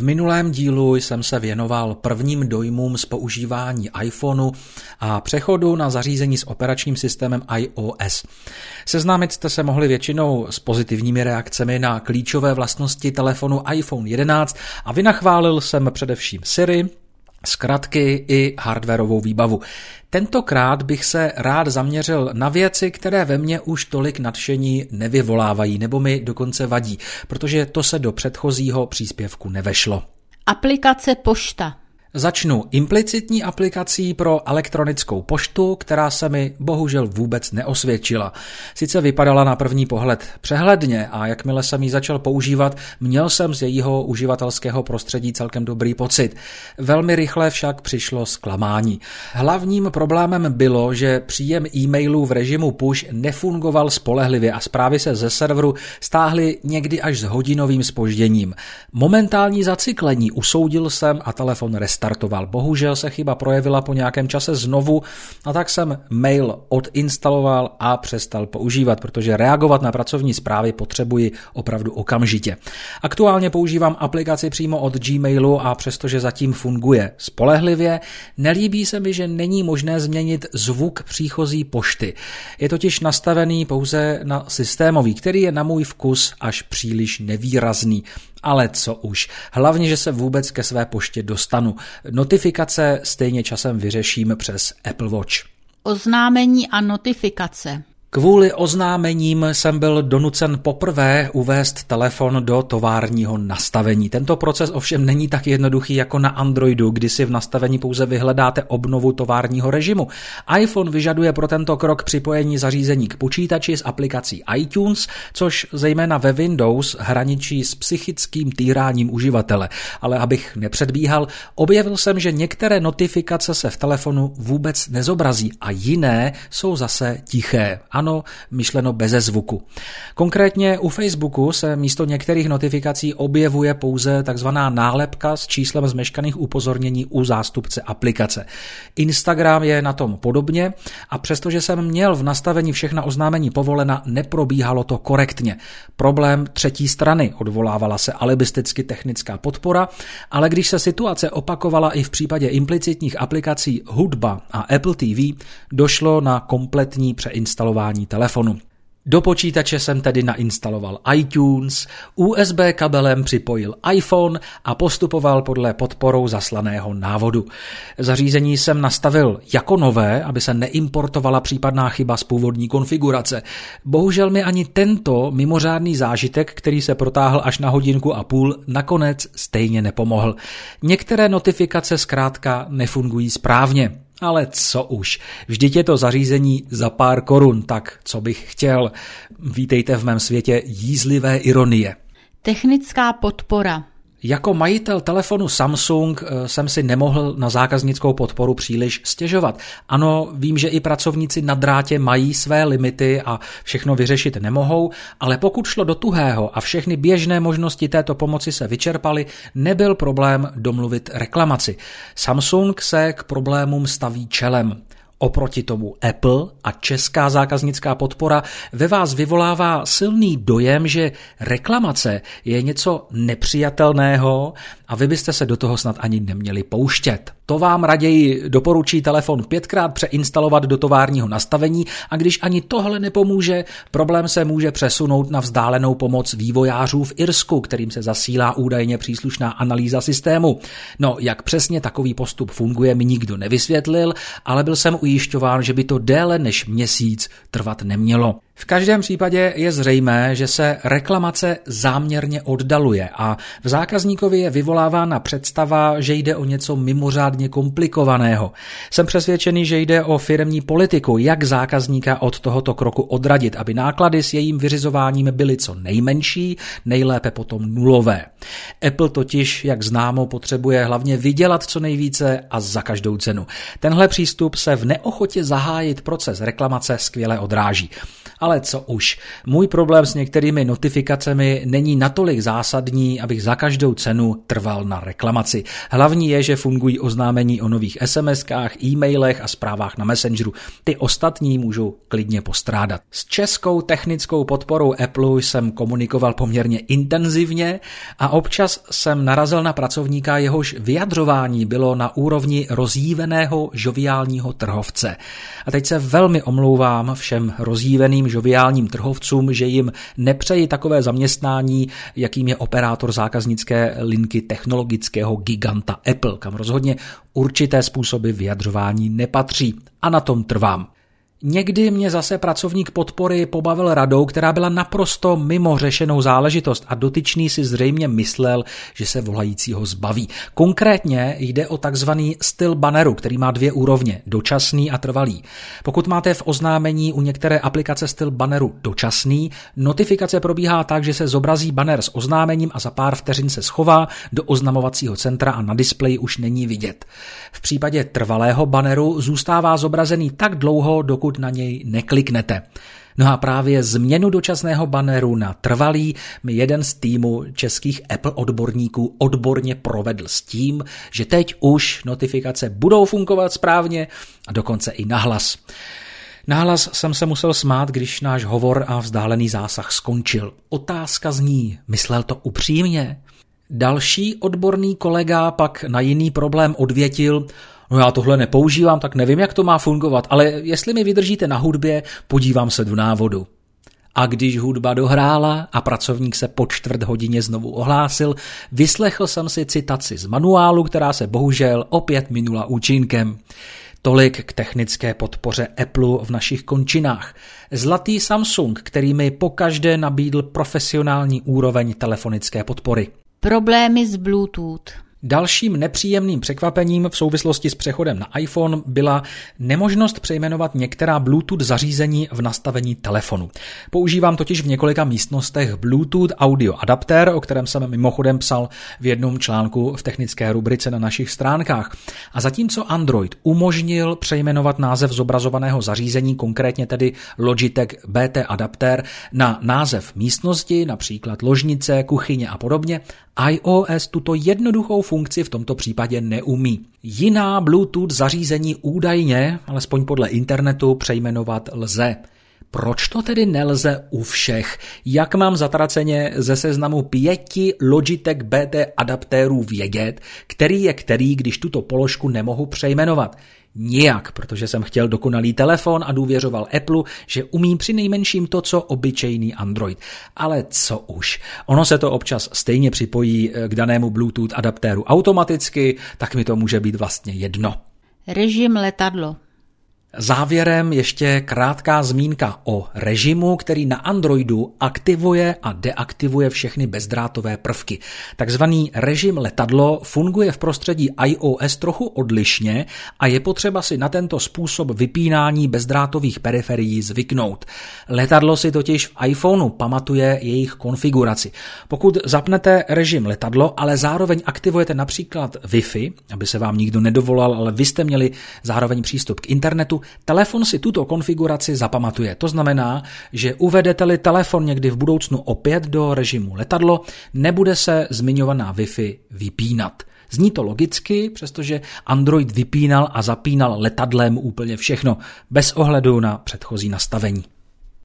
V minulém dílu jsem se věnoval prvním dojmům z používání iPhoneu a přechodu na zařízení s operačním systémem iOS. Seznámit jste se mohli většinou s pozitivními reakcemi na klíčové vlastnosti telefonu iPhone 11 a vynachválil jsem především Siri, zkratky i hardwareovou výbavu. Tentokrát bych se rád zaměřil na věci, které ve mně už tolik nadšení nevyvolávají nebo mi dokonce vadí, protože to se do předchozího příspěvku nevešlo. Aplikace Pošta. Začnu implicitní aplikací pro elektronickou poštu, která se mi bohužel vůbec neosvědčila. Sice vypadala na první pohled přehledně a jakmile jsem ji začal používat, měl jsem z jejího uživatelského prostředí celkem dobrý pocit. Velmi rychle však přišlo zklamání. Hlavním problémem bylo, že příjem e-mailů v režimu push nefungoval spolehlivě a zprávy se ze serveru stáhly někdy až s hodinovým spožděním. Momentální zacyklení usoudil jsem a telefon restartoval restartoval. Bohužel se chyba projevila po nějakém čase znovu a tak jsem mail odinstaloval a přestal používat, protože reagovat na pracovní zprávy potřebuji opravdu okamžitě. Aktuálně používám aplikaci přímo od Gmailu a přestože zatím funguje spolehlivě, nelíbí se mi, že není možné změnit zvuk příchozí pošty. Je totiž nastavený pouze na systémový, který je na můj vkus až příliš nevýrazný. Ale co už. Hlavně, že se vůbec ke své poště dostanu. Notifikace stejně časem vyřeším přes Apple Watch. Oznámení a notifikace. Kvůli oznámením jsem byl donucen poprvé uvést telefon do továrního nastavení. Tento proces ovšem není tak jednoduchý jako na Androidu, kdy si v nastavení pouze vyhledáte obnovu továrního režimu. iPhone vyžaduje pro tento krok připojení zařízení k počítači s aplikací iTunes, což zejména ve Windows hraničí s psychickým týráním uživatele. Ale abych nepředbíhal, objevil jsem, že některé notifikace se v telefonu vůbec nezobrazí a jiné jsou zase tiché ano, myšleno beze zvuku. Konkrétně u Facebooku se místo některých notifikací objevuje pouze takzvaná nálepka s číslem zmeškaných upozornění u zástupce aplikace. Instagram je na tom podobně a přestože jsem měl v nastavení všechna oznámení povolena, neprobíhalo to korektně. Problém třetí strany odvolávala se alibisticky technická podpora, ale když se situace opakovala i v případě implicitních aplikací Hudba a Apple TV, došlo na kompletní přeinstalování telefonu. Do počítače jsem tedy nainstaloval iTunes, USB kabelem připojil iPhone a postupoval podle podporou zaslaného návodu. Zařízení jsem nastavil jako nové, aby se neimportovala případná chyba z původní konfigurace. Bohužel mi ani tento mimořádný zážitek, který se protáhl až na hodinku a půl, nakonec stejně nepomohl. Některé notifikace zkrátka nefungují správně. Ale co už, vždyť je to zařízení za pár korun, tak co bych chtěl. Vítejte v mém světě jízlivé ironie. Technická podpora. Jako majitel telefonu Samsung eh, jsem si nemohl na zákaznickou podporu příliš stěžovat. Ano, vím, že i pracovníci na drátě mají své limity a všechno vyřešit nemohou, ale pokud šlo do tuhého a všechny běžné možnosti této pomoci se vyčerpaly, nebyl problém domluvit reklamaci. Samsung se k problémům staví čelem. Oproti tomu Apple a česká zákaznická podpora ve vás vyvolává silný dojem, že reklamace je něco nepřijatelného a vy byste se do toho snad ani neměli pouštět. To vám raději doporučí telefon pětkrát přeinstalovat do továrního nastavení a když ani tohle nepomůže, problém se může přesunout na vzdálenou pomoc vývojářů v Irsku, kterým se zasílá údajně příslušná analýza systému. No, jak přesně takový postup funguje, mi nikdo nevysvětlil, ale byl jsem ujišťován, že by to déle než měsíc trvat nemělo. V každém případě je zřejmé, že se reklamace záměrně oddaluje a v zákazníkovi je vyvolávána představa, že jde o něco mimořádně komplikovaného. Jsem přesvědčený, že jde o firmní politiku, jak zákazníka od tohoto kroku odradit, aby náklady s jejím vyřizováním byly co nejmenší, nejlépe potom nulové. Apple totiž, jak známo, potřebuje hlavně vydělat co nejvíce a za každou cenu. Tenhle přístup se v neochotě zahájit proces reklamace skvěle odráží. Ale co už, můj problém s některými notifikacemi není natolik zásadní, abych za každou cenu trval na reklamaci. Hlavní je, že fungují oznámení o nových SMS-kách, e-mailech a zprávách na Messengeru. Ty ostatní můžou klidně postrádat. S českou technickou podporou Apple jsem komunikoval poměrně intenzivně a občas jsem narazil na pracovníka, jehož vyjadřování bylo na úrovni rozjíveného žoviálního trhovce. A teď se velmi omlouvám všem rozjíveným žoviálním trhovcům, že jim nepřeji takové zaměstnání, jakým je operátor zákaznické linky technologického giganta Apple, kam rozhodně určité způsoby vyjadřování nepatří. A na tom trvám. Někdy mě zase pracovník podpory pobavil radou, která byla naprosto mimo řešenou záležitost a dotyčný si zřejmě myslel, že se volajícího zbaví. Konkrétně jde o takzvaný styl banneru, který má dvě úrovně, dočasný a trvalý. Pokud máte v oznámení u některé aplikace styl banneru dočasný, notifikace probíhá tak, že se zobrazí banner s oznámením a za pár vteřin se schová do oznamovacího centra a na displeji už není vidět. V případě trvalého banneru zůstává zobrazený tak dlouho, dokud dokud na něj nekliknete. No a právě změnu dočasného banneru na trvalý mi jeden z týmu českých Apple odborníků odborně provedl s tím, že teď už notifikace budou fungovat správně a dokonce i nahlas. Nahlas jsem se musel smát, když náš hovor a vzdálený zásah skončil. Otázka zní, myslel to upřímně? Další odborný kolega pak na jiný problém odvětil, no já tohle nepoužívám, tak nevím, jak to má fungovat, ale jestli mi vydržíte na hudbě, podívám se do návodu. A když hudba dohrála a pracovník se po čtvrt hodině znovu ohlásil, vyslechl jsem si citaci z manuálu, která se bohužel opět minula účinkem. Tolik k technické podpoře Apple v našich končinách. Zlatý Samsung, který mi pokaždé nabídl profesionální úroveň telefonické podpory. Problémy s Bluetooth. Dalším nepříjemným překvapením v souvislosti s přechodem na iPhone byla nemožnost přejmenovat některá Bluetooth zařízení v nastavení telefonu. Používám totiž v několika místnostech Bluetooth audio adaptér, o kterém jsem mimochodem psal v jednom článku v technické rubrice na našich stránkách. A zatímco Android umožnil přejmenovat název zobrazovaného zařízení, konkrétně tedy Logitech BT adaptér, na název místnosti, například ložnice, kuchyně a podobně, iOS tuto jednoduchou funkci v tomto případě neumí. Jiná Bluetooth zařízení údajně, alespoň podle internetu, přejmenovat lze. Proč to tedy nelze u všech? Jak mám zatraceně ze seznamu pěti Logitech BT adaptérů vědět, který je který, když tuto položku nemohu přejmenovat? Nijak, protože jsem chtěl dokonalý telefon a důvěřoval Apple, že umím při nejmenším to, co obyčejný Android. Ale co už. Ono se to občas stejně připojí eh, k danému Bluetooth adaptéru automaticky, tak mi to může být vlastně jedno. Režim letadlo. Závěrem ještě krátká zmínka o režimu, který na Androidu aktivuje a deaktivuje všechny bezdrátové prvky. Takzvaný režim letadlo funguje v prostředí iOS trochu odlišně a je potřeba si na tento způsob vypínání bezdrátových periferií zvyknout. Letadlo si totiž v iPhoneu pamatuje jejich konfiguraci. Pokud zapnete režim letadlo, ale zároveň aktivujete například Wi-Fi, aby se vám nikdo nedovolal, ale vy jste měli zároveň přístup k internetu, telefon si tuto konfiguraci zapamatuje. To znamená, že uvedete-li telefon někdy v budoucnu opět do režimu letadlo, nebude se zmiňovaná Wi-Fi vypínat. Zní to logicky, přestože Android vypínal a zapínal letadlem úplně všechno, bez ohledu na předchozí nastavení.